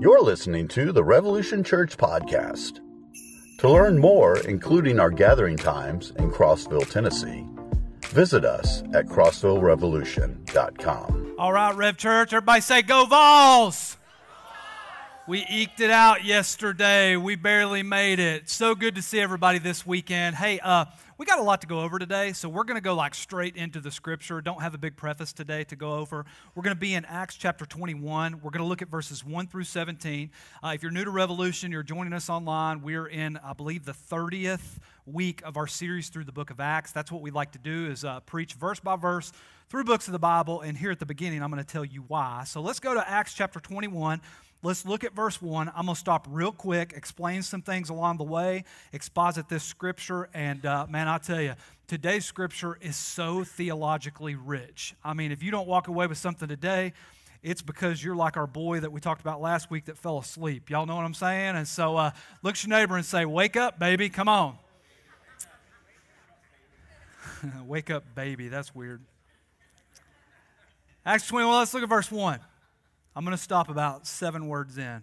You're listening to the Revolution Church podcast. To learn more, including our gathering times in Crossville, Tennessee, visit us at crossvillerevolution.com. All right, Rev Church, everybody say go Vols! We eked it out yesterday. We barely made it. So good to see everybody this weekend. Hey, uh, we got a lot to go over today, so we're going to go like straight into the scripture. Don't have a big preface today to go over. We're going to be in Acts chapter 21. We're going to look at verses 1 through 17. Uh, if you're new to Revolution, you're joining us online. We're in, I believe, the 30th week of our series through the book of Acts. That's what we like to do is uh, preach verse by verse through books of the Bible. And here at the beginning, I'm going to tell you why. So let's go to Acts chapter 21. Let's look at verse 1. I'm going to stop real quick, explain some things along the way, exposit this scripture, and uh, man, I'll tell you, today's scripture is so theologically rich. I mean, if you don't walk away with something today, it's because you're like our boy that we talked about last week that fell asleep. Y'all know what I'm saying? And so uh, look at your neighbor and say, Wake up, baby, come on. Wake up, baby. That's weird. Acts 21, let's look at verse 1. I'm going to stop about seven words in.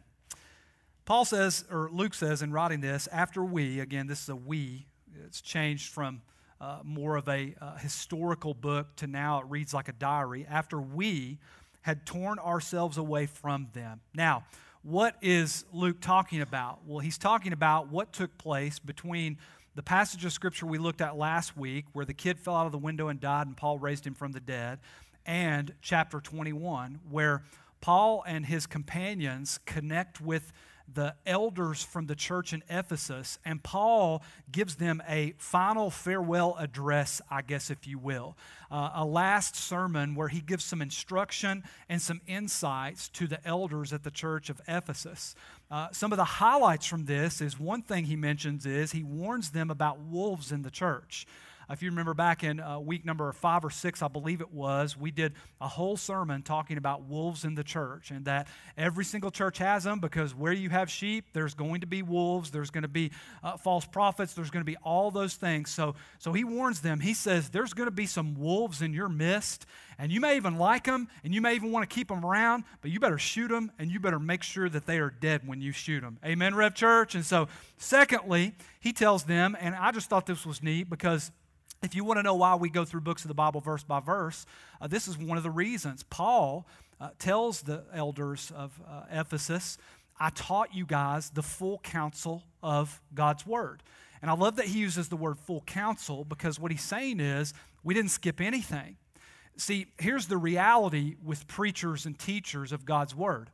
Paul says, or Luke says in writing this, after we, again, this is a we, it's changed from uh, more of a uh, historical book to now it reads like a diary. After we had torn ourselves away from them. Now, what is Luke talking about? Well, he's talking about what took place between the passage of scripture we looked at last week, where the kid fell out of the window and died, and Paul raised him from the dead, and chapter 21, where Paul and his companions connect with the elders from the church in Ephesus, and Paul gives them a final farewell address, I guess, if you will. Uh, a last sermon where he gives some instruction and some insights to the elders at the church of Ephesus. Uh, some of the highlights from this is one thing he mentions is he warns them about wolves in the church. If you remember back in uh, week number five or six, I believe it was, we did a whole sermon talking about wolves in the church and that every single church has them because where you have sheep, there's going to be wolves, there's going to be uh, false prophets, there's going to be all those things. So, so he warns them. He says, There's going to be some wolves in your midst, and you may even like them, and you may even want to keep them around, but you better shoot them, and you better make sure that they are dead when you shoot them. Amen, Rev Church? And so, secondly, he tells them, and I just thought this was neat because if you want to know why we go through books of the Bible verse by verse, uh, this is one of the reasons. Paul uh, tells the elders of uh, Ephesus, I taught you guys the full counsel of God's word. And I love that he uses the word full counsel because what he's saying is we didn't skip anything. See, here's the reality with preachers and teachers of God's word.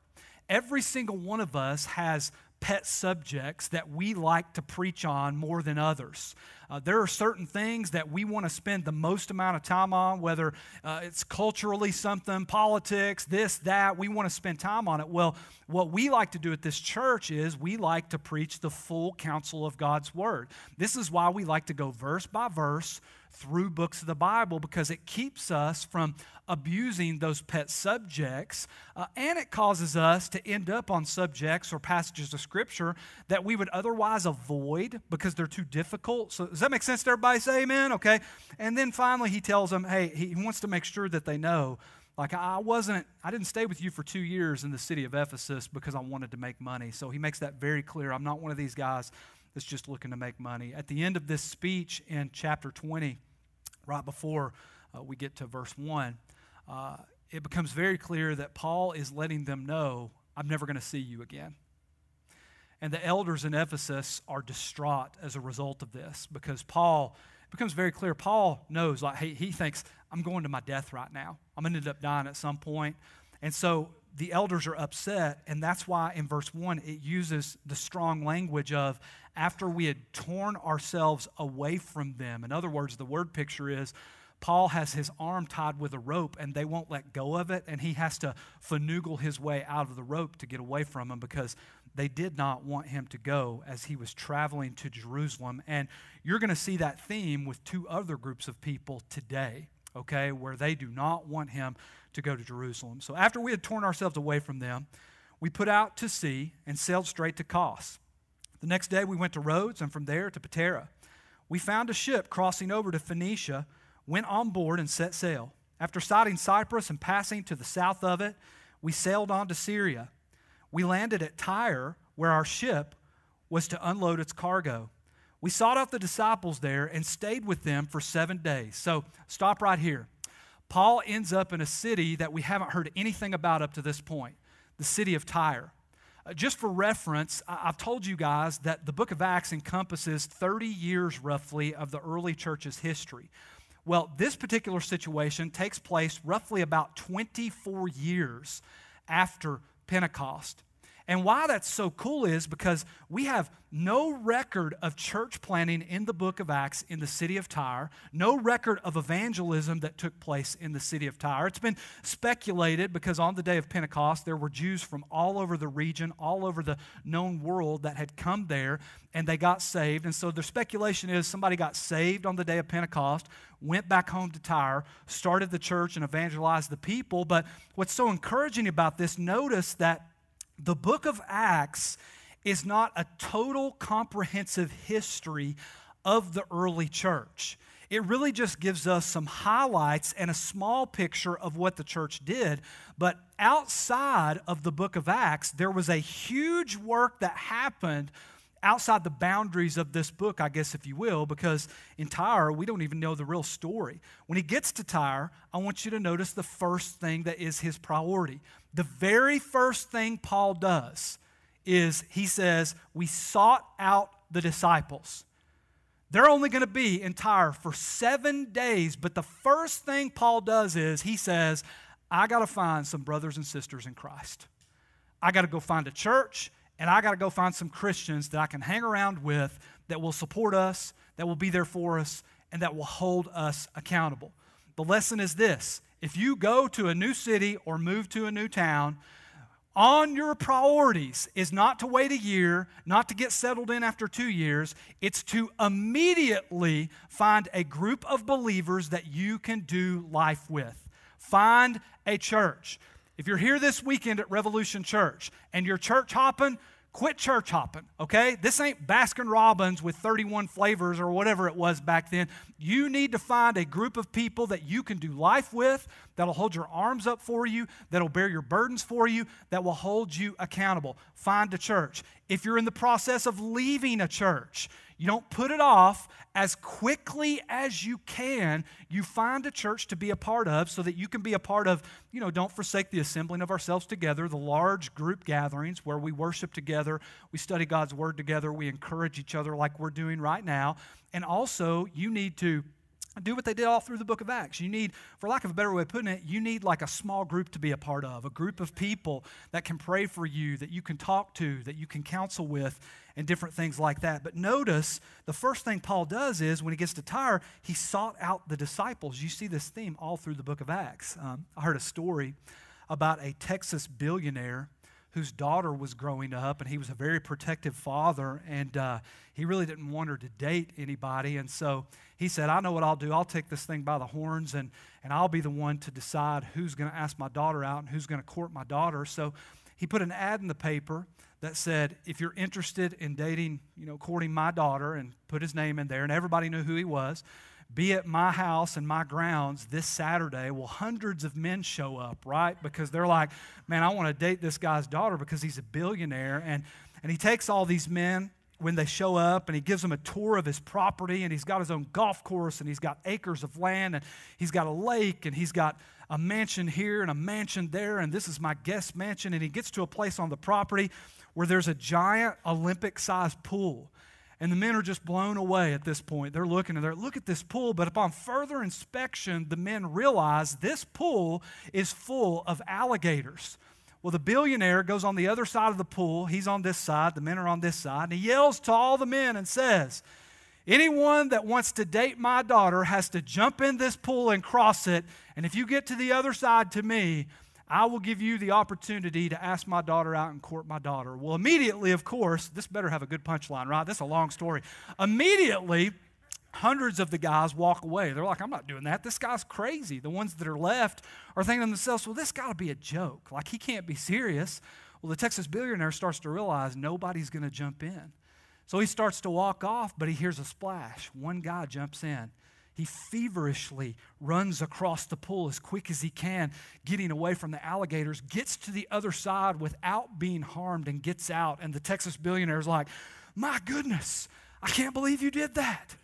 Every single one of us has pet subjects that we like to preach on more than others. Uh, there are certain things that we want to spend the most amount of time on, whether uh, it's culturally something, politics, this, that. We want to spend time on it. Well, what we like to do at this church is we like to preach the full counsel of God's Word. This is why we like to go verse by verse through books of the Bible because it keeps us from abusing those pet subjects uh, and it causes us to end up on subjects or passages of Scripture that we would otherwise avoid because they're too difficult. So, does that make sense to everybody? Say amen? Okay. And then finally, he tells them, hey, he wants to make sure that they know. Like, I wasn't, I didn't stay with you for two years in the city of Ephesus because I wanted to make money. So he makes that very clear. I'm not one of these guys that's just looking to make money. At the end of this speech in chapter 20, right before uh, we get to verse 1, uh, it becomes very clear that Paul is letting them know, I'm never going to see you again. And the elders in Ephesus are distraught as a result of this because Paul, it becomes very clear, Paul knows, like, hey, he thinks, I'm going to my death right now. I'm going to end up dying at some point. And so the elders are upset, and that's why in verse 1 it uses the strong language of after we had torn ourselves away from them. In other words, the word picture is Paul has his arm tied with a rope and they won't let go of it, and he has to finagle his way out of the rope to get away from them because they did not want him to go as he was traveling to Jerusalem. And you're going to see that theme with two other groups of people today, okay, where they do not want him to go to Jerusalem. So after we had torn ourselves away from them, we put out to sea and sailed straight to Kos. The next day we went to Rhodes and from there to Patara. We found a ship crossing over to Phoenicia, went on board and set sail. After sighting Cyprus and passing to the south of it, we sailed on to Syria. We landed at Tyre, where our ship was to unload its cargo. We sought out the disciples there and stayed with them for seven days. So, stop right here. Paul ends up in a city that we haven't heard anything about up to this point the city of Tyre. Uh, just for reference, I- I've told you guys that the book of Acts encompasses 30 years roughly of the early church's history. Well, this particular situation takes place roughly about 24 years after Pentecost. And why that's so cool is because we have no record of church planting in the book of Acts in the city of Tyre, no record of evangelism that took place in the city of Tyre. It's been speculated because on the day of Pentecost, there were Jews from all over the region, all over the known world that had come there and they got saved. And so the speculation is somebody got saved on the day of Pentecost, went back home to Tyre, started the church, and evangelized the people. But what's so encouraging about this, notice that the book of Acts is not a total comprehensive history of the early church. It really just gives us some highlights and a small picture of what the church did. But outside of the book of Acts, there was a huge work that happened outside the boundaries of this book, I guess, if you will, because in Tyre, we don't even know the real story. When he gets to Tyre, I want you to notice the first thing that is his priority. The very first thing Paul does is he says, We sought out the disciples. They're only going to be in Tyre for seven days, but the first thing Paul does is he says, I got to find some brothers and sisters in Christ. I got to go find a church and I got to go find some Christians that I can hang around with that will support us, that will be there for us, and that will hold us accountable. The lesson is this if you go to a new city or move to a new town, on your priorities is not to wait a year, not to get settled in after two years. It's to immediately find a group of believers that you can do life with. Find a church. If you're here this weekend at Revolution Church and you're church hopping, quit church hopping, okay? This ain't Baskin Robbins with 31 flavors or whatever it was back then. You need to find a group of people that you can do life with, that'll hold your arms up for you, that'll bear your burdens for you, that will hold you accountable. Find a church. If you're in the process of leaving a church, you don't put it off as quickly as you can. You find a church to be a part of so that you can be a part of, you know, don't forsake the assembling of ourselves together, the large group gatherings where we worship together, we study God's word together, we encourage each other like we're doing right now. And also, you need to do what they did all through the book of Acts. You need, for lack of a better way of putting it, you need like a small group to be a part of, a group of people that can pray for you, that you can talk to, that you can counsel with, and different things like that. But notice the first thing Paul does is when he gets to Tyre, he sought out the disciples. You see this theme all through the book of Acts. Um, I heard a story about a Texas billionaire whose daughter was growing up, and he was a very protective father, and uh, he really didn't want her to date anybody. And so he said, I know what I'll do. I'll take this thing by the horns, and, and I'll be the one to decide who's going to ask my daughter out and who's going to court my daughter. So he put an ad in the paper that said, if you're interested in dating, you know, courting my daughter, and put his name in there, and everybody knew who he was be at my house and my grounds this Saturday. Well, hundreds of men show up, right? Because they're like, man, I want to date this guy's daughter because he's a billionaire. And, and he takes all these men when they show up and he gives them a tour of his property and he's got his own golf course and he's got acres of land and he's got a lake and he's got a mansion here and a mansion there and this is my guest mansion and he gets to a place on the property where there's a giant olympic sized pool and the men are just blown away at this point. They're looking and they're, look at this pool. But upon further inspection, the men realize this pool is full of alligators. Well, the billionaire goes on the other side of the pool. He's on this side, the men are on this side. And he yells to all the men and says, Anyone that wants to date my daughter has to jump in this pool and cross it. And if you get to the other side to me, I will give you the opportunity to ask my daughter out and court my daughter. Well, immediately, of course, this better have a good punchline, right? This is a long story. Immediately, hundreds of the guys walk away. They're like, I'm not doing that. This guy's crazy. The ones that are left are thinking to themselves, well, this got to be a joke. Like, he can't be serious. Well, the Texas billionaire starts to realize nobody's going to jump in. So he starts to walk off, but he hears a splash. One guy jumps in. He feverishly runs across the pool as quick as he can, getting away from the alligators, gets to the other side without being harmed, and gets out. And the Texas billionaire is like, My goodness, I can't believe you did that.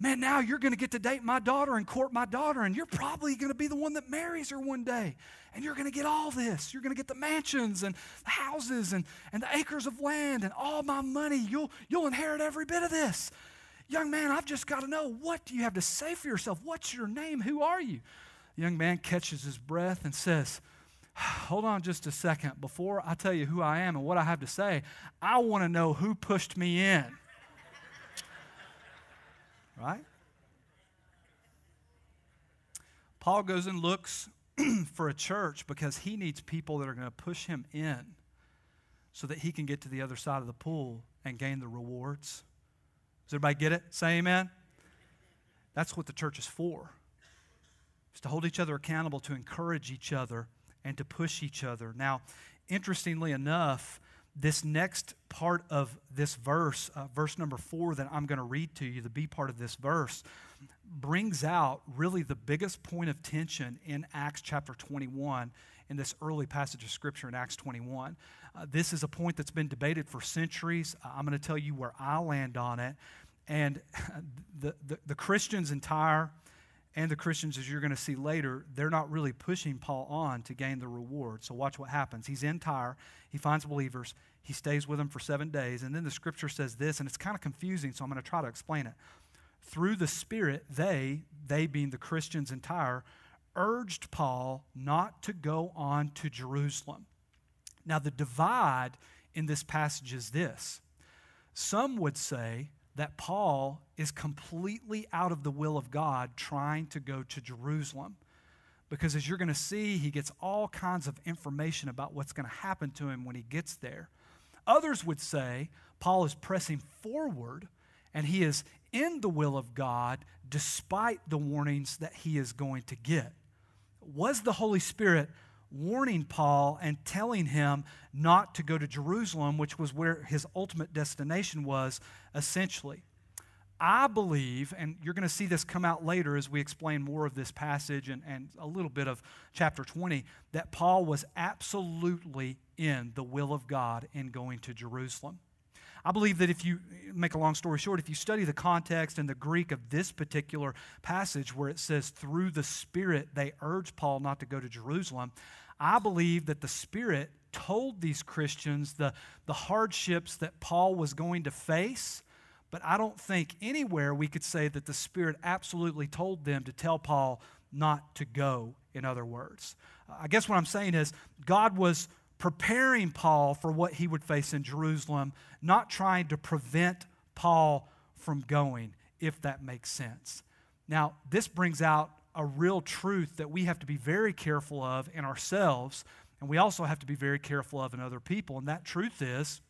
Man, now you're going to get to date my daughter and court my daughter, and you're probably going to be the one that marries her one day. And you're going to get all this. You're going to get the mansions and the houses and, and the acres of land and all my money. You'll, you'll inherit every bit of this. Young man, I've just got to know what do you have to say for yourself? What's your name? Who are you? The young man catches his breath and says, Hold on just a second. Before I tell you who I am and what I have to say, I want to know who pushed me in. right? Paul goes and looks for a church because he needs people that are going to push him in so that he can get to the other side of the pool and gain the rewards. Does everybody get it? Say amen. That's what the church is for. It's to hold each other accountable, to encourage each other, and to push each other. Now, interestingly enough, this next part of this verse, uh, verse number four, that I'm going to read to you, the B part of this verse, brings out really the biggest point of tension in Acts chapter 21 in this early passage of Scripture in Acts 21. Uh, this is a point that's been debated for centuries. Uh, I'm going to tell you where I land on it. And the, the, the Christians in Tyre and the Christians, as you're going to see later, they're not really pushing Paul on to gain the reward. So watch what happens. He's in Tyre, he finds believers, he stays with them for seven days, and then the scripture says this, and it's kind of confusing, so I'm going to try to explain it. Through the Spirit, they, they being the Christians in Tyre, urged Paul not to go on to Jerusalem. Now, the divide in this passage is this some would say that Paul is completely out of the will of God trying to go to Jerusalem. Because as you're going to see, he gets all kinds of information about what's going to happen to him when he gets there. Others would say Paul is pressing forward and he is in the will of God despite the warnings that he is going to get was the Holy Spirit warning Paul and telling him not to go to Jerusalem, which was where his ultimate destination was, essentially. I believe, and you're going to see this come out later as we explain more of this passage and, and a little bit of chapter 20, that Paul was absolutely in the will of God in going to Jerusalem. I believe that if you make a long story short, if you study the context and the Greek of this particular passage where it says, through the Spirit, they urged Paul not to go to Jerusalem, I believe that the Spirit told these Christians the, the hardships that Paul was going to face. But I don't think anywhere we could say that the Spirit absolutely told them to tell Paul not to go, in other words. I guess what I'm saying is God was preparing Paul for what he would face in Jerusalem, not trying to prevent Paul from going, if that makes sense. Now, this brings out a real truth that we have to be very careful of in ourselves, and we also have to be very careful of in other people. And that truth is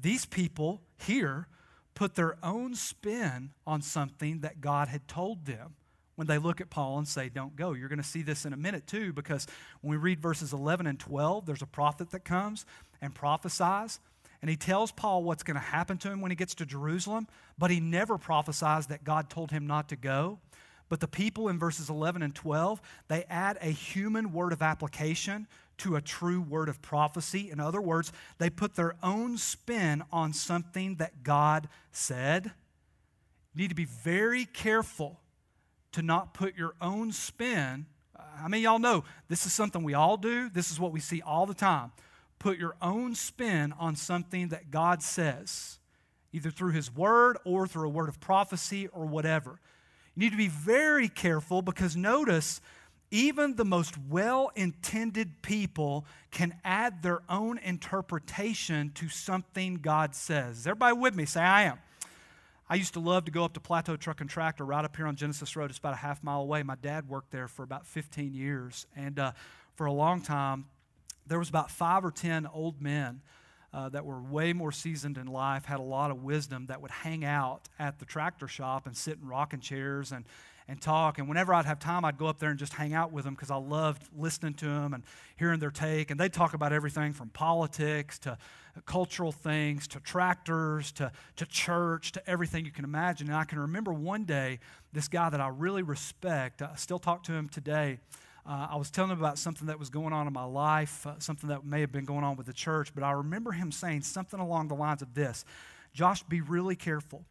these people here put their own spin on something that God had told them when they look at Paul and say, Don't go. You're going to see this in a minute, too, because when we read verses 11 and 12, there's a prophet that comes and prophesies. And he tells Paul what's going to happen to him when he gets to Jerusalem, but he never prophesies that God told him not to go. But the people in verses 11 and 12, they add a human word of application to a true word of prophecy. In other words, they put their own spin on something that God said. You need to be very careful to not put your own spin. I mean, y'all know this is something we all do. This is what we see all the time. Put your own spin on something that God says, either through His Word or through a word of prophecy or whatever. You need to be very careful because notice, even the most well intended people can add their own interpretation to something God says. Is everybody with me? Say, I am. I used to love to go up to Plateau Truck and Tractor right up here on Genesis Road. It's about a half mile away. My dad worked there for about 15 years. And uh, for a long time, there was about five or 10 old men uh, that were way more seasoned in life, had a lot of wisdom, that would hang out at the tractor shop and sit in rocking chairs and, and talk. And whenever I'd have time, I'd go up there and just hang out with them because I loved listening to them and hearing their take. And they'd talk about everything from politics to cultural things to tractors to, to church to everything you can imagine. And I can remember one day this guy that I really respect, I still talk to him today. Uh, I was telling him about something that was going on in my life, uh, something that may have been going on with the church, but I remember him saying something along the lines of this Josh, be really careful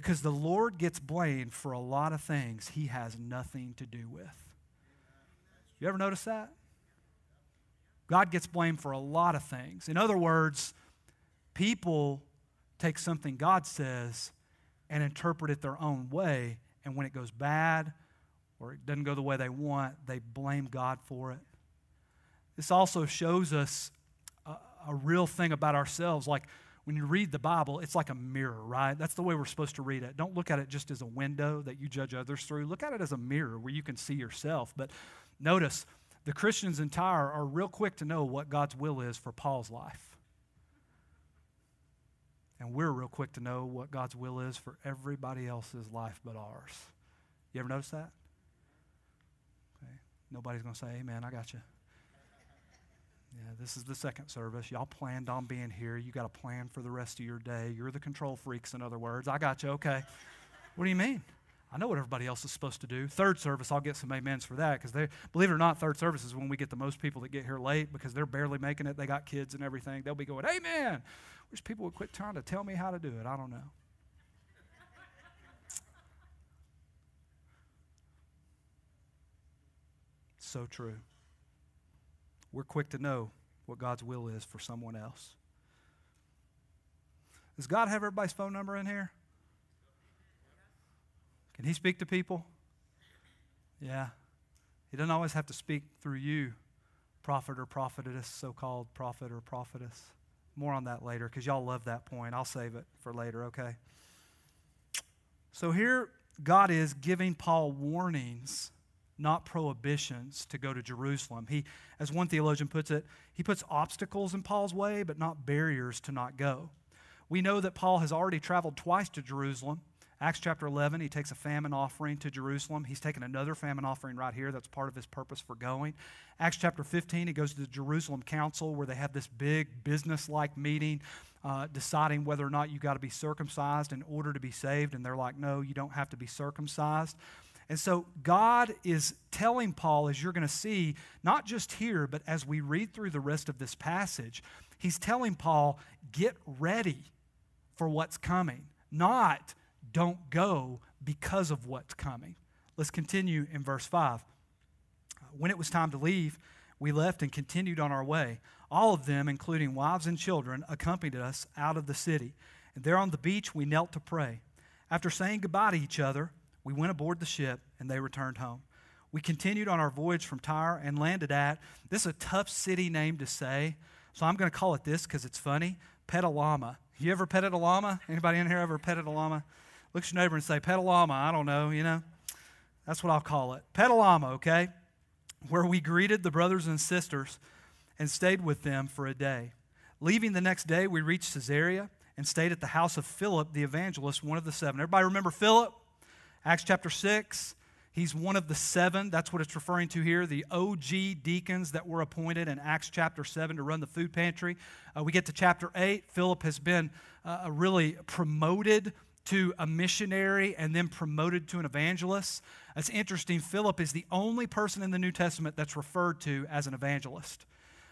because the Lord gets blamed for a lot of things he has nothing to do with. You ever notice that? God gets blamed for a lot of things. In other words, people take something God says and interpret it their own way, and when it goes bad or it doesn't go the way they want, they blame God for it. This also shows us a, a real thing about ourselves. Like when you read the Bible, it's like a mirror, right? That's the way we're supposed to read it. Don't look at it just as a window that you judge others through. Look at it as a mirror where you can see yourself. But notice, the Christians in Tyre are real quick to know what God's will is for Paul's life. And we're real quick to know what God's will is for everybody else's life but ours. You ever notice that? Okay. Nobody's going to say, Amen, I got you. Yeah, this is the second service. Y'all planned on being here. You got a plan for the rest of your day. You're the control freaks, in other words. I got you. Okay. What do you mean? I know what everybody else is supposed to do. Third service, I'll get some amens for that because they, believe it or not, third service is when we get the most people that get here late because they're barely making it. They got kids and everything. They'll be going, Amen. Wish people would quit trying to tell me how to do it. I don't know. so true. We're quick to know what God's will is for someone else. Does God have everybody's phone number in here? Can He speak to people? Yeah. He doesn't always have to speak through you, prophet or prophetess, so called prophet or prophetess. More on that later because y'all love that point. I'll save it for later, okay? So here, God is giving Paul warnings, not prohibitions, to go to Jerusalem. He, as one theologian puts it, he puts obstacles in Paul's way, but not barriers to not go. We know that Paul has already traveled twice to Jerusalem. Acts chapter 11, he takes a famine offering to Jerusalem. He's taken another famine offering right here. That's part of his purpose for going. Acts chapter 15, he goes to the Jerusalem Council where they have this big business like meeting uh, deciding whether or not you got to be circumcised in order to be saved. And they're like, no, you don't have to be circumcised. And so God is telling Paul, as you're going to see, not just here, but as we read through the rest of this passage, he's telling Paul, get ready for what's coming. Not don't go because of what's coming. Let's continue in verse 5. When it was time to leave, we left and continued on our way. All of them, including wives and children, accompanied us out of the city. And there on the beach, we knelt to pray. After saying goodbye to each other, we went aboard the ship and they returned home. We continued on our voyage from Tyre and landed at, this is a tough city name to say, so I'm going to call it this because it's funny, Petalama. You ever petted a llama? Anybody in here ever petted a llama? Look at your neighbor and say, Petalama, I don't know, you know? That's what I'll call it. Petalama, okay? Where we greeted the brothers and sisters and stayed with them for a day. Leaving the next day, we reached Caesarea and stayed at the house of Philip the evangelist, one of the seven. Everybody remember Philip? Acts chapter 6. He's one of the seven. That's what it's referring to here. The OG deacons that were appointed in Acts chapter 7 to run the food pantry. Uh, we get to chapter 8. Philip has been uh, really promoted to a missionary and then promoted to an evangelist. It's interesting. Philip is the only person in the New Testament that's referred to as an evangelist.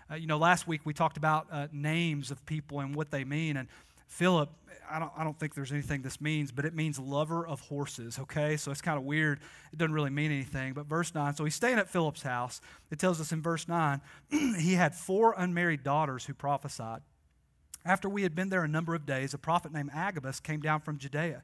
Uh, you know, last week we talked about uh, names of people and what they mean. And Philip, I don't, I don't think there's anything this means, but it means lover of horses, okay? So it's kind of weird. It doesn't really mean anything. But verse 9, so he's staying at Philip's house. It tells us in verse 9, he had four unmarried daughters who prophesied. After we had been there a number of days, a prophet named Agabus came down from Judea.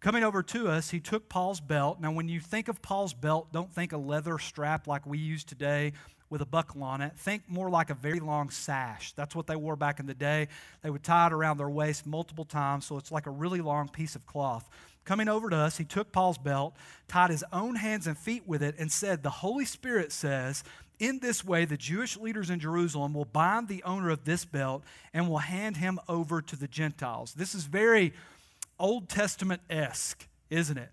Coming over to us, he took Paul's belt. Now, when you think of Paul's belt, don't think a leather strap like we use today with a buckle on it. Think more like a very long sash. That's what they wore back in the day. They would tie it around their waist multiple times, so it's like a really long piece of cloth. Coming over to us, he took Paul's belt, tied his own hands and feet with it, and said, The Holy Spirit says, in this way, the Jewish leaders in Jerusalem will bind the owner of this belt and will hand him over to the Gentiles. This is very Old Testament esque, isn't it?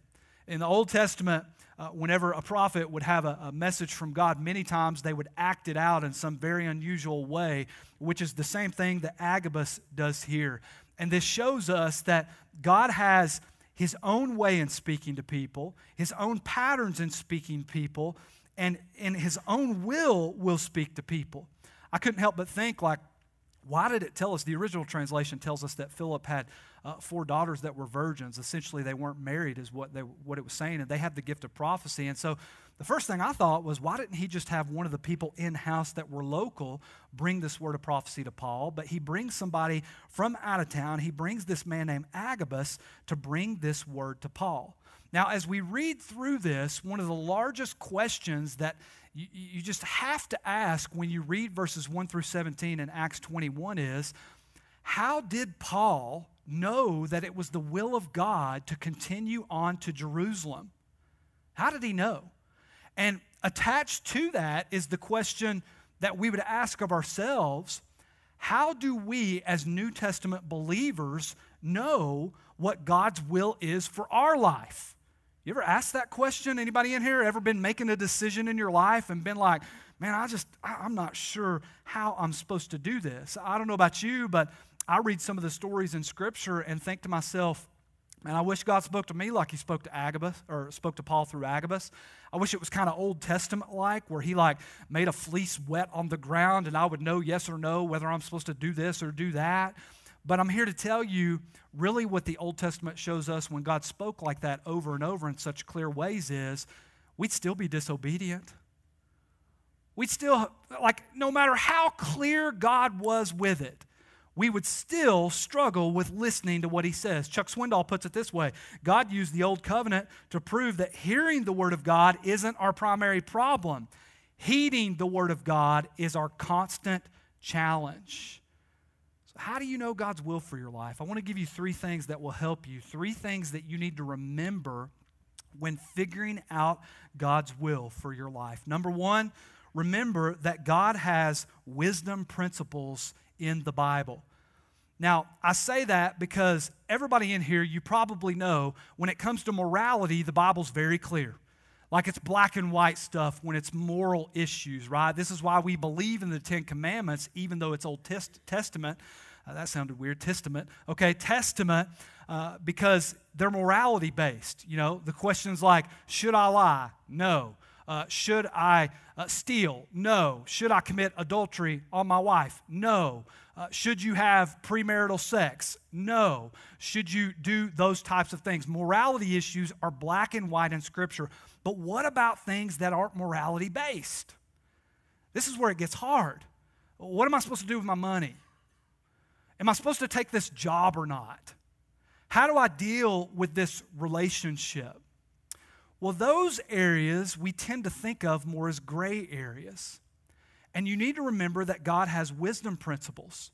In the Old Testament, uh, whenever a prophet would have a, a message from God, many times they would act it out in some very unusual way, which is the same thing that Agabus does here. And this shows us that God has his own way in speaking to people, his own patterns in speaking people, and in his own will will speak to people. I couldn't help but think like why did it tell us? The original translation tells us that Philip had uh, four daughters that were virgins. Essentially, they weren't married, is what, they, what it was saying, and they had the gift of prophecy. And so the first thing I thought was, why didn't he just have one of the people in house that were local bring this word of prophecy to Paul? But he brings somebody from out of town. He brings this man named Agabus to bring this word to Paul. Now, as we read through this, one of the largest questions that you, you just have to ask when you read verses 1 through 17 in Acts 21 is how did Paul know that it was the will of God to continue on to Jerusalem? How did he know? And attached to that is the question that we would ask of ourselves how do we, as New Testament believers, know what God's will is for our life? You ever asked that question? Anybody in here ever been making a decision in your life and been like, man, I just, I'm not sure how I'm supposed to do this? I don't know about you, but I read some of the stories in Scripture and think to myself, man, I wish God spoke to me like he spoke to Agabus or spoke to Paul through Agabus. I wish it was kind of Old Testament like, where he like made a fleece wet on the ground and I would know yes or no whether I'm supposed to do this or do that. But I'm here to tell you really what the Old Testament shows us when God spoke like that over and over in such clear ways is we'd still be disobedient. We'd still, like, no matter how clear God was with it, we would still struggle with listening to what he says. Chuck Swindoll puts it this way God used the old covenant to prove that hearing the word of God isn't our primary problem. Heeding the word of God is our constant challenge. How do you know God's will for your life? I want to give you three things that will help you, three things that you need to remember when figuring out God's will for your life. Number one, remember that God has wisdom principles in the Bible. Now, I say that because everybody in here, you probably know when it comes to morality, the Bible's very clear. Like it's black and white stuff when it's moral issues, right? This is why we believe in the Ten Commandments, even though it's Old Testament. Uh, that sounded weird. Testament. Okay, Testament, uh, because they're morality based. You know, the questions like, should I lie? No. Uh, should I uh, steal? No. Should I commit adultery on my wife? No. Uh, should you have premarital sex? No. Should you do those types of things? Morality issues are black and white in Scripture. But what about things that aren't morality based? This is where it gets hard. What am I supposed to do with my money? Am I supposed to take this job or not? How do I deal with this relationship? Well, those areas we tend to think of more as gray areas. And you need to remember that God has wisdom principles.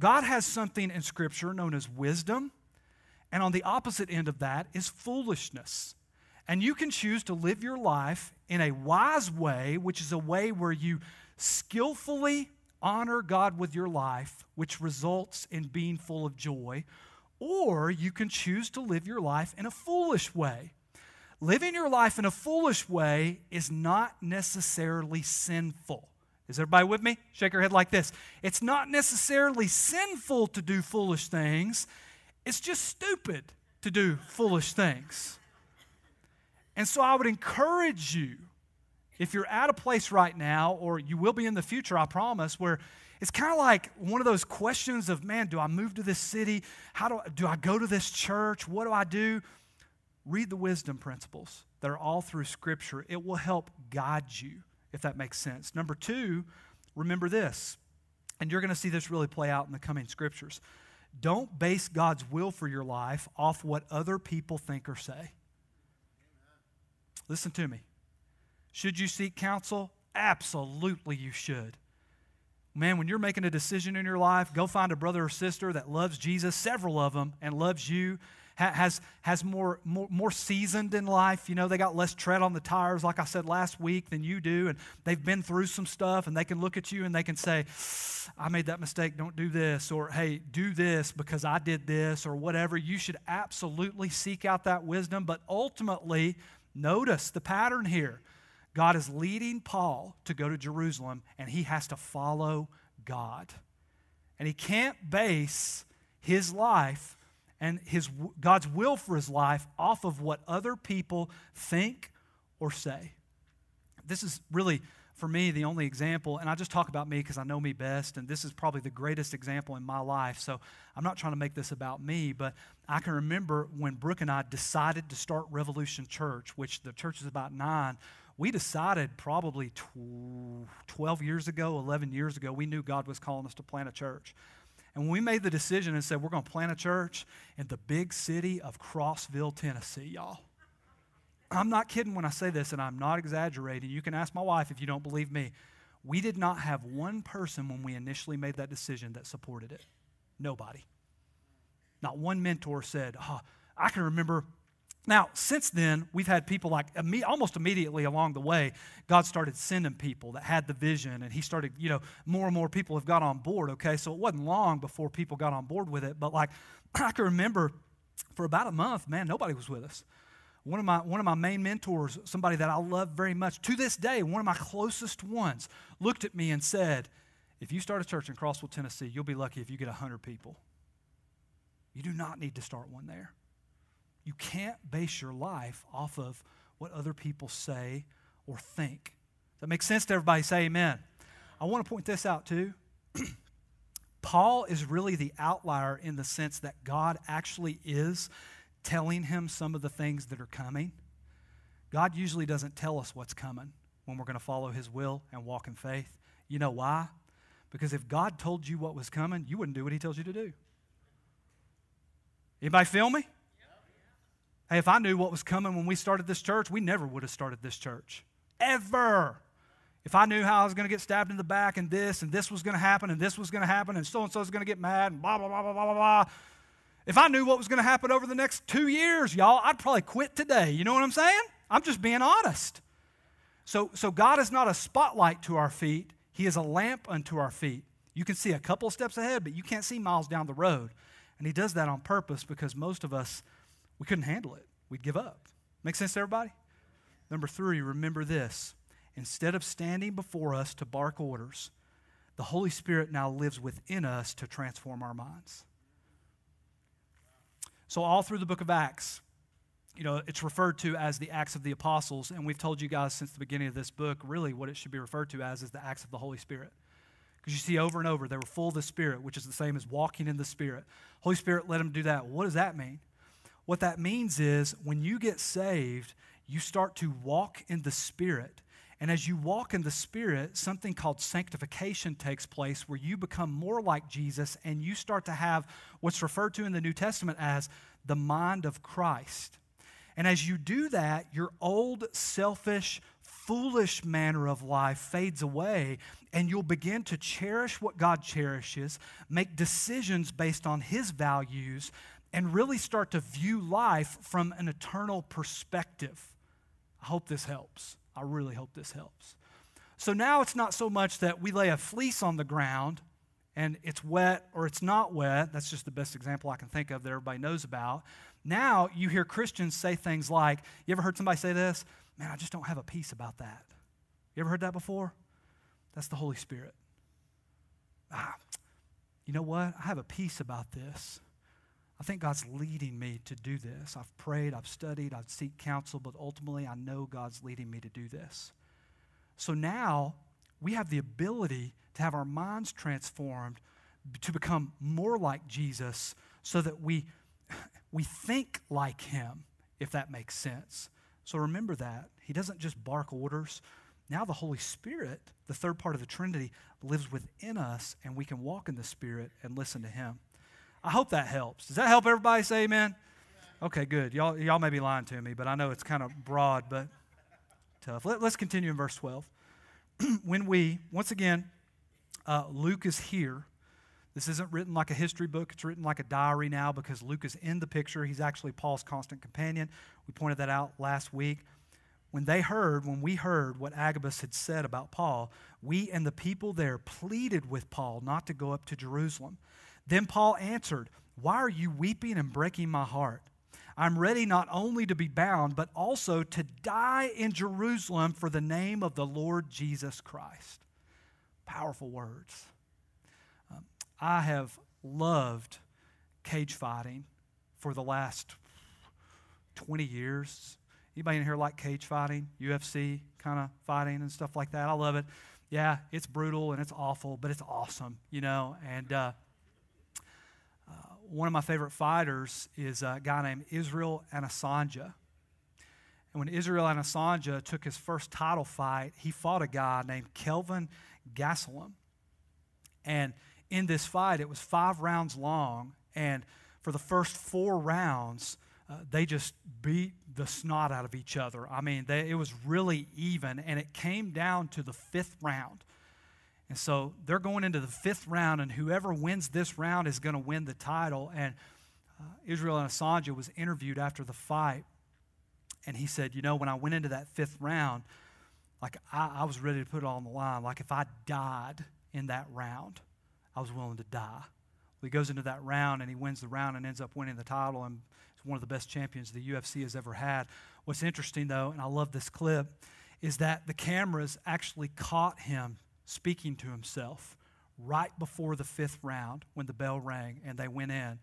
God has something in Scripture known as wisdom, and on the opposite end of that is foolishness. And you can choose to live your life in a wise way, which is a way where you skillfully honor God with your life, which results in being full of joy, or you can choose to live your life in a foolish way. Living your life in a foolish way is not necessarily sinful. Is everybody with me? Shake your head like this. It's not necessarily sinful to do foolish things, it's just stupid to do foolish things. And so I would encourage you if you're at a place right now, or you will be in the future, I promise, where it's kind of like one of those questions of, man, do I move to this city? How do, I, do I go to this church? What do I do? Read the wisdom principles that are all through Scripture. It will help guide you, if that makes sense. Number two, remember this, and you're going to see this really play out in the coming Scriptures. Don't base God's will for your life off what other people think or say. Listen to me. Should you seek counsel? Absolutely, you should. Man, when you're making a decision in your life, go find a brother or sister that loves Jesus, several of them, and loves you, has, has more, more, more seasoned in life. You know, they got less tread on the tires, like I said last week, than you do, and they've been through some stuff, and they can look at you and they can say, I made that mistake, don't do this, or hey, do this because I did this, or whatever. You should absolutely seek out that wisdom, but ultimately, Notice the pattern here. God is leading Paul to go to Jerusalem, and he has to follow God. And he can't base his life and his, God's will for his life off of what other people think or say. This is really, for me, the only example, and I just talk about me because I know me best, and this is probably the greatest example in my life. So I'm not trying to make this about me, but I can remember when Brooke and I decided to start Revolution Church, which the church is about nine. We decided probably 12 years ago, 11 years ago, we knew God was calling us to plant a church. And when we made the decision and said we're going to plant a church in the big city of Crossville, Tennessee, y'all. I'm not kidding when I say this, and I'm not exaggerating. You can ask my wife if you don't believe me. We did not have one person when we initially made that decision that supported it. Nobody. Not one mentor said, oh, I can remember now, since then, we've had people like almost immediately along the way, God started sending people that had the vision, and He started, you know, more and more people have got on board, okay? So it wasn't long before people got on board with it, but like, I can remember for about a month, man, nobody was with us. One of, my, one of my main mentors, somebody that I love very much, to this day, one of my closest ones, looked at me and said, If you start a church in Crossville, Tennessee, you'll be lucky if you get 100 people. You do not need to start one there. You can't base your life off of what other people say or think. Does that make sense to everybody? Say amen. I want to point this out too. Paul is really the outlier in the sense that God actually is telling him some of the things that are coming. God usually doesn't tell us what's coming when we're going to follow his will and walk in faith. You know why? Because if God told you what was coming, you wouldn't do what he tells you to do. Anybody feel me? Hey, if I knew what was coming when we started this church, we never would have started this church. Ever. If I knew how I was going to get stabbed in the back and this and this was going to happen and this was going to happen and so and so is going to get mad and blah, blah, blah, blah, blah, blah. If I knew what was going to happen over the next two years, y'all, I'd probably quit today. You know what I'm saying? I'm just being honest. So, so God is not a spotlight to our feet, He is a lamp unto our feet. You can see a couple steps ahead, but you can't see miles down the road. And He does that on purpose because most of us we couldn't handle it. We'd give up. Make sense to everybody? Number three, remember this. Instead of standing before us to bark orders, the Holy Spirit now lives within us to transform our minds. So, all through the book of Acts, you know, it's referred to as the Acts of the Apostles, and we've told you guys since the beginning of this book, really what it should be referred to as is the Acts of the Holy Spirit. Because you see over and over, they were full of the Spirit, which is the same as walking in the Spirit. Holy Spirit let them do that. What does that mean? What that means is when you get saved, you start to walk in the Spirit. And as you walk in the Spirit, something called sanctification takes place where you become more like Jesus and you start to have what's referred to in the New Testament as the mind of Christ. And as you do that, your old, selfish, foolish manner of life fades away, and you'll begin to cherish what God cherishes, make decisions based on His values, and really start to view life from an eternal perspective. I hope this helps. I really hope this helps. So now it's not so much that we lay a fleece on the ground and it's wet or it's not wet. That's just the best example I can think of that everybody knows about. Now you hear Christians say things like, You ever heard somebody say this? Man, I just don't have a peace about that. You ever heard that before? That's the Holy Spirit. Ah, you know what? I have a peace about this. I think God's leading me to do this. I've prayed, I've studied, I've seek counsel, but ultimately I know God's leading me to do this. So now we have the ability to have our minds transformed to become more like Jesus so that we, we think like him, if that makes sense. So remember that. He doesn't just bark orders. Now the Holy Spirit, the third part of the Trinity, lives within us, and we can walk in the Spirit and listen to him. I hope that helps. Does that help everybody say amen? Okay, good. Y'all, y'all may be lying to me, but I know it's kind of broad, but tough. Let, us continue in verse 12. when we, once again, uh, Luke is here. This isn't written like a history book, it's written like a diary now because Luke is in the picture. He's actually Paul's constant companion. We pointed that out last week. When they heard, when we heard what Agabus had said about Paul, we and the people there pleaded with Paul not to go up to Jerusalem. Then Paul answered, Why are you weeping and breaking my heart? I'm ready not only to be bound, but also to die in Jerusalem for the name of the Lord Jesus Christ. Powerful words. Um, I have loved cage fighting for the last 20 years. Anybody in here like cage fighting, UFC kind of fighting and stuff like that? I love it. Yeah, it's brutal and it's awful, but it's awesome, you know. And uh, one of my favorite fighters is a guy named Israel Adesanya. And when Israel Adesanya took his first title fight, he fought a guy named Kelvin Gastelum. And in this fight, it was five rounds long. And for the first four rounds, uh, they just beat the snot out of each other. I mean, they, it was really even, and it came down to the fifth round. And so they're going into the fifth round, and whoever wins this round is going to win the title. And uh, Israel Adesanya was interviewed after the fight, and he said, You know, when I went into that fifth round, like I, I was ready to put it on the line. Like if I died in that round, I was willing to die. Well, he goes into that round and he wins the round and ends up winning the title and is one of the best champions the UFC has ever had. What's interesting, though, and I love this clip, is that the cameras actually caught him speaking to himself right before the fifth round when the bell rang and they went in.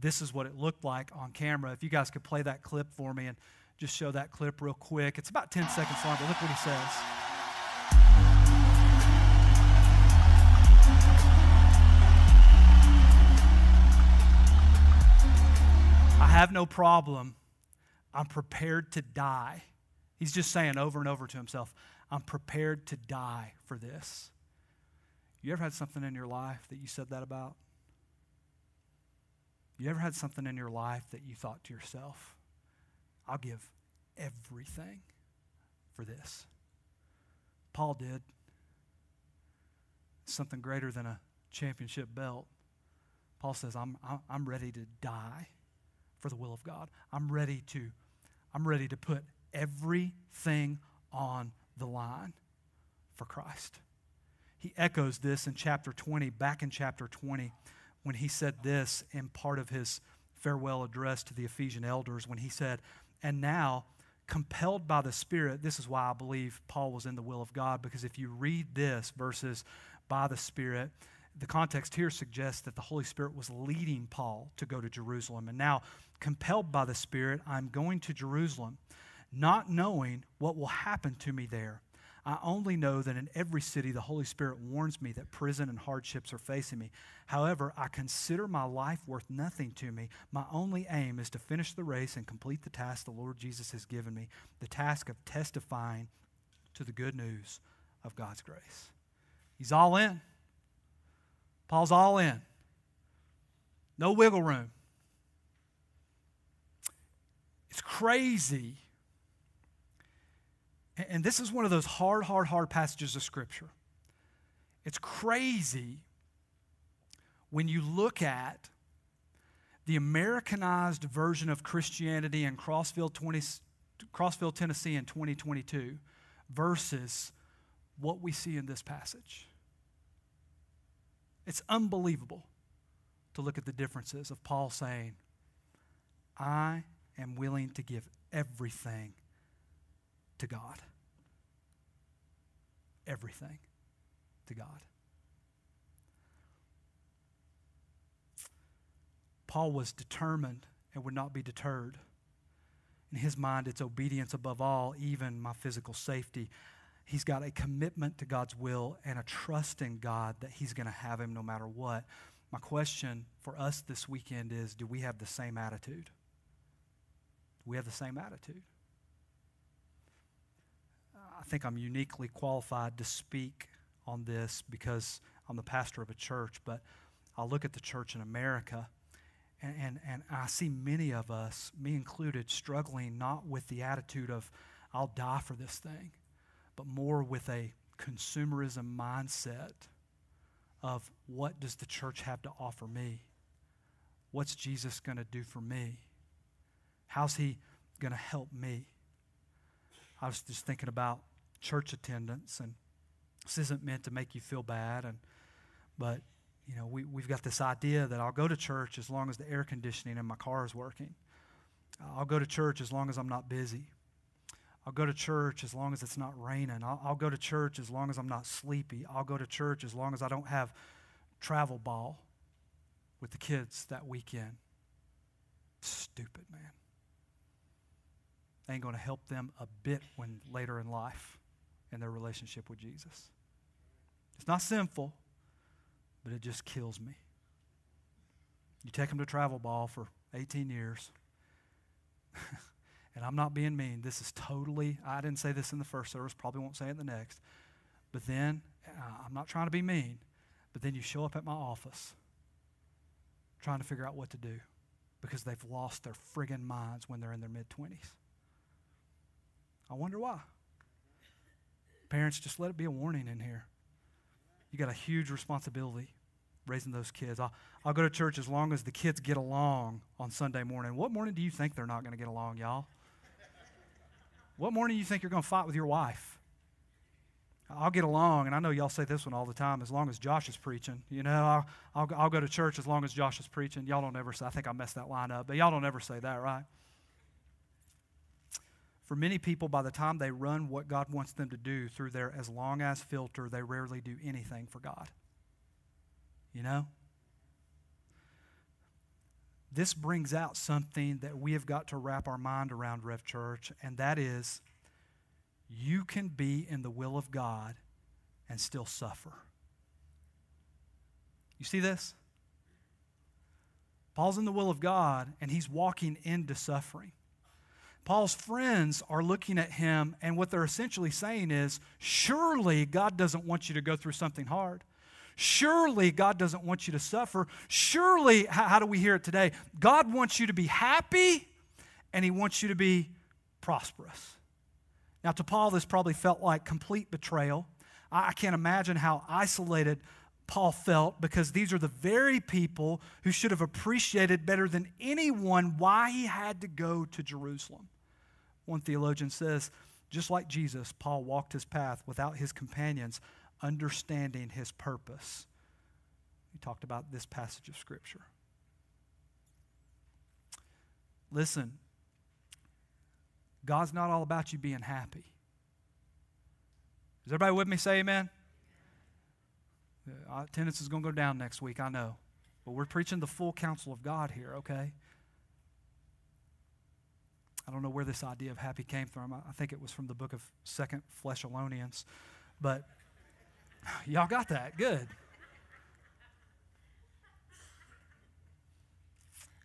This is what it looked like on camera. If you guys could play that clip for me and just show that clip real quick. It's about 10 seconds long, but look what he says. I have no problem. I'm prepared to die. He's just saying over and over to himself, I'm prepared to die for this. You ever had something in your life that you said that about? You ever had something in your life that you thought to yourself, I'll give everything for this? Paul did. Something greater than a championship belt. Paul says, I'm, I'm ready to die for the will of God. I'm ready to, I'm ready to put everything on the line for Christ. He echoes this in chapter 20, back in chapter 20, when he said this in part of his farewell address to the Ephesian elders, when he said, And now, compelled by the Spirit, this is why I believe Paul was in the will of God, because if you read this verses by the Spirit, the context here suggests that the Holy Spirit was leading Paul to go to Jerusalem. And now, compelled by the Spirit, I'm going to Jerusalem, not knowing what will happen to me there. I only know that in every city the Holy Spirit warns me that prison and hardships are facing me. However, I consider my life worth nothing to me. My only aim is to finish the race and complete the task the Lord Jesus has given me the task of testifying to the good news of God's grace. He's all in. Paul's all in. No wiggle room. It's crazy. And this is one of those hard, hard, hard passages of Scripture. It's crazy when you look at the Americanized version of Christianity in Crossville, 20, Crossville, Tennessee in 2022 versus what we see in this passage. It's unbelievable to look at the differences of Paul saying, I am willing to give everything to God. Everything to God. Paul was determined and would not be deterred. In his mind, it's obedience above all, even my physical safety. He's got a commitment to God's will and a trust in God that he's going to have him no matter what. My question for us this weekend is do we have the same attitude? Do we have the same attitude? I think I'm uniquely qualified to speak on this because I'm the pastor of a church, but I look at the church in America and, and, and I see many of us, me included, struggling not with the attitude of, I'll die for this thing, but more with a consumerism mindset of what does the church have to offer me? What's Jesus going to do for me? How's he going to help me? I was just thinking about church attendance, and this isn't meant to make you feel bad, and but you know we, we've got this idea that I'll go to church as long as the air conditioning in my car is working. Uh, I'll go to church as long as I'm not busy. I'll go to church as long as it's not raining. I'll, I'll, go to church as long as I'm not sleepy. I'll go to church as long as I don't have travel ball with the kids that weekend. Stupid, man. Ain't going to help them a bit when later in life in their relationship with Jesus. It's not sinful, but it just kills me. You take them to travel ball for 18 years. and I'm not being mean. This is totally, I didn't say this in the first service, probably won't say it in the next. But then, uh, I'm not trying to be mean, but then you show up at my office trying to figure out what to do because they've lost their friggin' minds when they're in their mid 20s. I wonder why. Parents, just let it be a warning in here. You got a huge responsibility raising those kids. I'll, I'll go to church as long as the kids get along on Sunday morning. What morning do you think they're not going to get along, y'all? What morning do you think you're going to fight with your wife? I'll get along, and I know y'all say this one all the time, as long as Josh is preaching. You know, I'll, I'll, I'll go to church as long as Josh is preaching. Y'all don't ever say, I think I messed that line up, but y'all don't ever say that, right? For many people, by the time they run what God wants them to do through their as long as filter, they rarely do anything for God. You know? This brings out something that we have got to wrap our mind around, Rev Church, and that is you can be in the will of God and still suffer. You see this? Paul's in the will of God and he's walking into suffering. Paul's friends are looking at him, and what they're essentially saying is surely God doesn't want you to go through something hard. Surely God doesn't want you to suffer. Surely, how, how do we hear it today? God wants you to be happy and he wants you to be prosperous. Now, to Paul, this probably felt like complete betrayal. I can't imagine how isolated Paul felt because these are the very people who should have appreciated better than anyone why he had to go to Jerusalem. One theologian says, just like Jesus, Paul walked his path without his companions understanding his purpose. He talked about this passage of Scripture. Listen, God's not all about you being happy. Is everybody with me? Say amen. Uh, attendance is going to go down next week, I know. But we're preaching the full counsel of God here, okay? I don't know where this idea of happy came from. I think it was from the book of Second Thessalonians. But y'all got that. Good.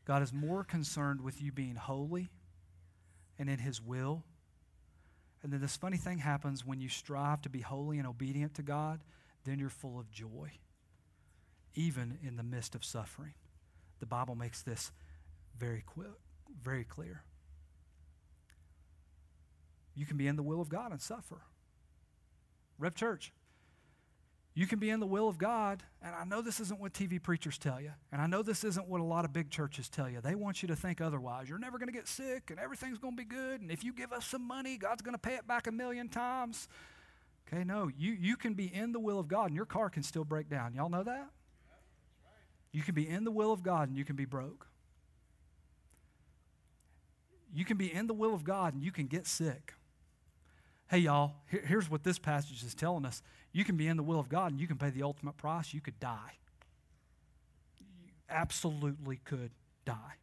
God is more concerned with you being holy and in His will. And then this funny thing happens when you strive to be holy and obedient to God, then you're full of joy, even in the midst of suffering. The Bible makes this very, very clear. You can be in the will of God and suffer. Rev Church, you can be in the will of God, and I know this isn't what TV preachers tell you, and I know this isn't what a lot of big churches tell you. They want you to think otherwise. You're never going to get sick, and everything's going to be good, and if you give us some money, God's going to pay it back a million times. Okay, no, you, you can be in the will of God, and your car can still break down. Y'all know that? You can be in the will of God, and you can be broke. You can be in the will of God, and you can get sick. Hey, y'all, here, here's what this passage is telling us you can be in the will of God and you can pay the ultimate price. You could die. You absolutely could die.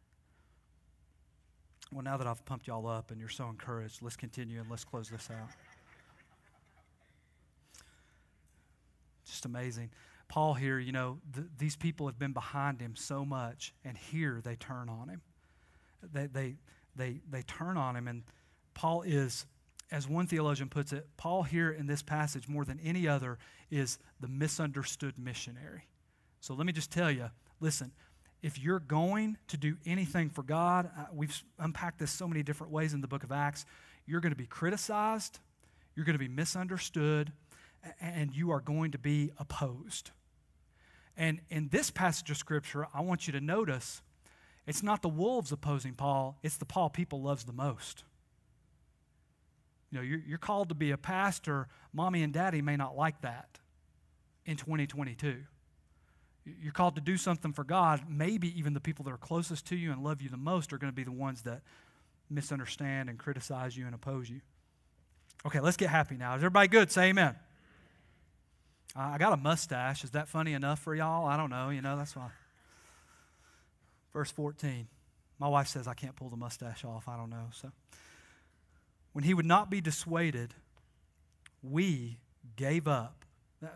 Well, now that I've pumped y'all up and you're so encouraged, let's continue and let's close this out. Amazing. Paul here, you know, th- these people have been behind him so much, and here they turn on him. They, they, they, they turn on him, and Paul is as one theologian puts it, Paul here in this passage, more than any other, is the misunderstood missionary. So let me just tell you listen, if you're going to do anything for God, we've unpacked this so many different ways in the book of Acts, you're going to be criticized, you're going to be misunderstood, and you are going to be opposed. And in this passage of Scripture, I want you to notice it's not the wolves opposing Paul, it's the Paul people loves the most. You know, you're, you're called to be a pastor. Mommy and daddy may not like that in 2022. You're called to do something for God. Maybe even the people that are closest to you and love you the most are going to be the ones that misunderstand and criticize you and oppose you. Okay, let's get happy now. Is everybody good? Say amen. I got a mustache. Is that funny enough for y'all? I don't know. You know, that's why. Verse 14. My wife says I can't pull the mustache off. I don't know. So, when he would not be dissuaded, we gave up.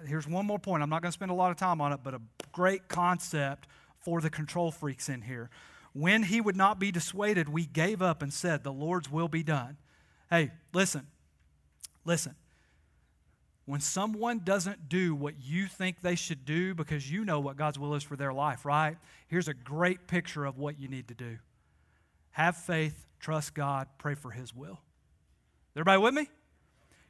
Here's one more point. I'm not going to spend a lot of time on it, but a great concept for the control freaks in here. When he would not be dissuaded, we gave up and said, The Lord's will be done. Hey, listen, listen. When someone doesn't do what you think they should do because you know what God's will is for their life, right? Here's a great picture of what you need to do have faith, trust God, pray for His will. Everybody with me?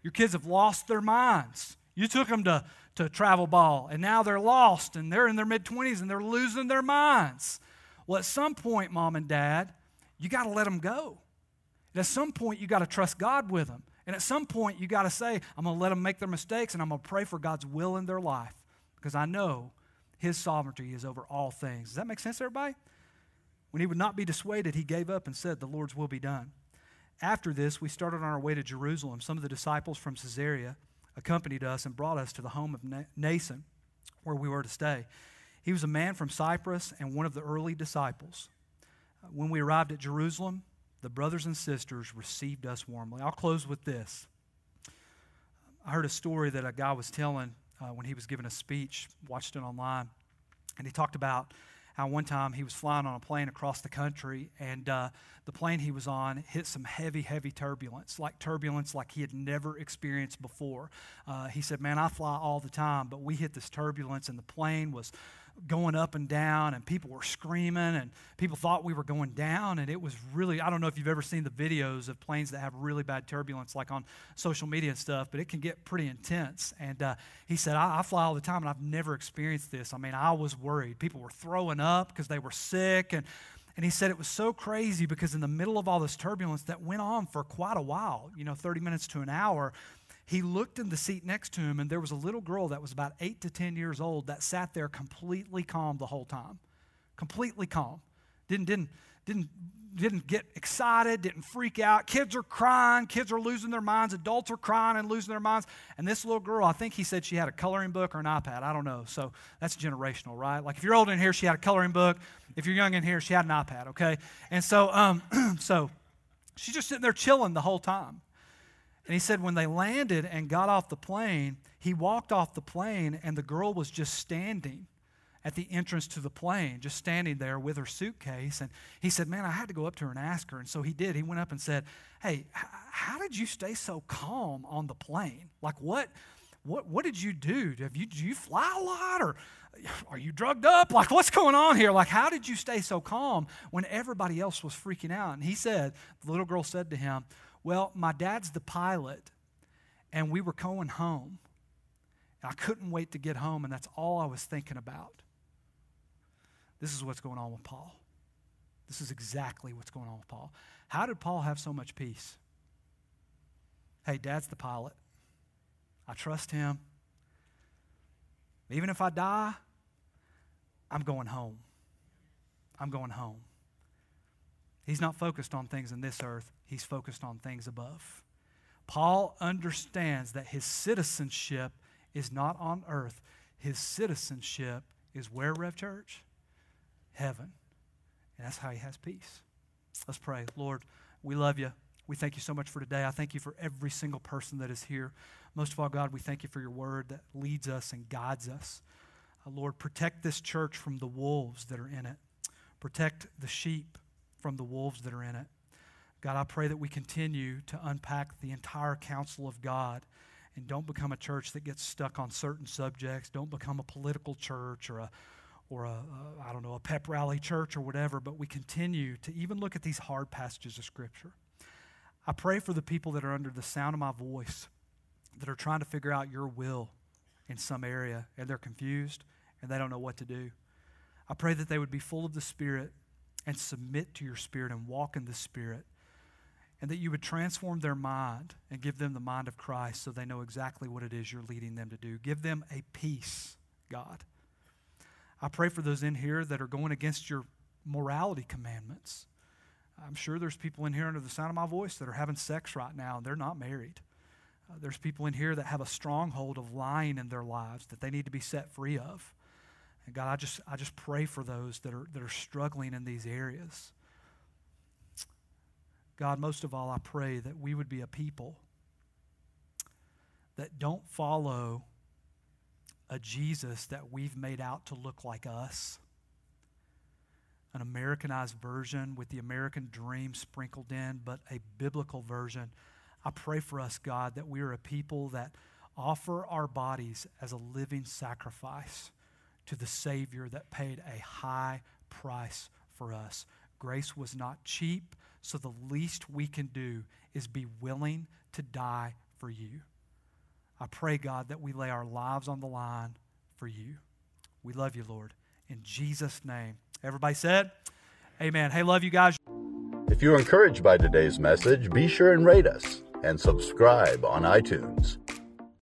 Your kids have lost their minds. You took them to, to travel ball, and now they're lost, and they're in their mid 20s, and they're losing their minds. Well, at some point, mom and dad, you got to let them go. And at some point, you got to trust God with them. And at some point, you got to say, I'm going to let them make their mistakes, and I'm going to pray for God's will in their life because I know His sovereignty is over all things. Does that make sense, everybody? When he would not be dissuaded, he gave up and said, The Lord's will be done. After this, we started on our way to Jerusalem. Some of the disciples from Caesarea accompanied us and brought us to the home of Mnason, where we were to stay. He was a man from Cyprus and one of the early disciples. When we arrived at Jerusalem, the brothers and sisters received us warmly. I'll close with this. I heard a story that a guy was telling uh, when he was giving a speech, watched it online, and he talked about how one time he was flying on a plane across the country, and uh, the plane he was on hit some heavy, heavy turbulence, like turbulence like he had never experienced before. Uh, he said, Man, I fly all the time, but we hit this turbulence, and the plane was going up and down, and people were screaming, and people thought we were going down. And it was really, I don't know if you've ever seen the videos of planes that have really bad turbulence, like on social media and stuff, but it can get pretty intense. And uh, he said, I, I, fly all the time, and I've never experienced this. I mean, I was worried. People were throwing up because they were sick. And, and he said it was so crazy because in the middle of all this turbulence that went on for quite a while, you know, 30 minutes to an hour, he looked in the seat next to him, and there was a little girl that was about eight to 10 years old that sat there completely calm the whole time. Completely calm. Didn't, didn't, didn't, didn't get excited, didn't freak out. Kids are crying, kids are losing their minds, adults are crying and losing their minds. And this little girl, I think he said she had a coloring book or an iPad. I don't know. So that's generational, right? Like if you're old in here, she had a coloring book. If you're young in here, she had an iPad, okay? And so, um, so she's just sitting there chilling the whole time. And he said when they landed and got off the plane, he walked off the plane and the girl was just standing at the entrance to the plane, just standing there with her suitcase. And he said, Man, I had to go up to her and ask her. And so he did. He went up and said, Hey, how did you stay so calm on the plane? Like, what? What, what did you do? Have you, do you fly a lot or are you drugged up? Like, what's going on here? Like, how did you stay so calm when everybody else was freaking out? And he said, the little girl said to him, well, my dad's the pilot, and we were going home. I couldn't wait to get home, and that's all I was thinking about. This is what's going on with Paul. This is exactly what's going on with Paul. How did Paul have so much peace? Hey, dad's the pilot. I trust him. Even if I die, I'm going home. I'm going home. He's not focused on things in this earth, he's focused on things above. Paul understands that his citizenship is not on earth, his citizenship is where, Rev Church? Heaven. And that's how he has peace. Let's pray. Lord, we love you. We thank you so much for today. I thank you for every single person that is here. Most of all, God, we thank you for your word that leads us and guides us. Uh, Lord, protect this church from the wolves that are in it. Protect the sheep from the wolves that are in it. God, I pray that we continue to unpack the entire counsel of God and don't become a church that gets stuck on certain subjects. Don't become a political church or a or a, a I don't know, a pep rally church or whatever, but we continue to even look at these hard passages of scripture. I pray for the people that are under the sound of my voice that are trying to figure out your will in some area and they're confused and they don't know what to do. I pray that they would be full of the Spirit and submit to your Spirit and walk in the Spirit. And that you would transform their mind and give them the mind of Christ so they know exactly what it is you're leading them to do. Give them a peace, God. I pray for those in here that are going against your morality commandments. I'm sure there's people in here under the sound of my voice that are having sex right now and they're not married. Uh, there's people in here that have a stronghold of lying in their lives that they need to be set free of. And God, I just, I just pray for those that are, that are struggling in these areas. God, most of all, I pray that we would be a people that don't follow a Jesus that we've made out to look like us, an Americanized version with the American dream sprinkled in, but a biblical version. I pray for us, God, that we are a people that offer our bodies as a living sacrifice to the Savior that paid a high price for us. Grace was not cheap, so the least we can do is be willing to die for you. I pray, God, that we lay our lives on the line for you. We love you, Lord. In Jesus' name. Everybody said, Amen. Hey, love you guys. If you're encouraged by today's message, be sure and rate us and subscribe on iTunes.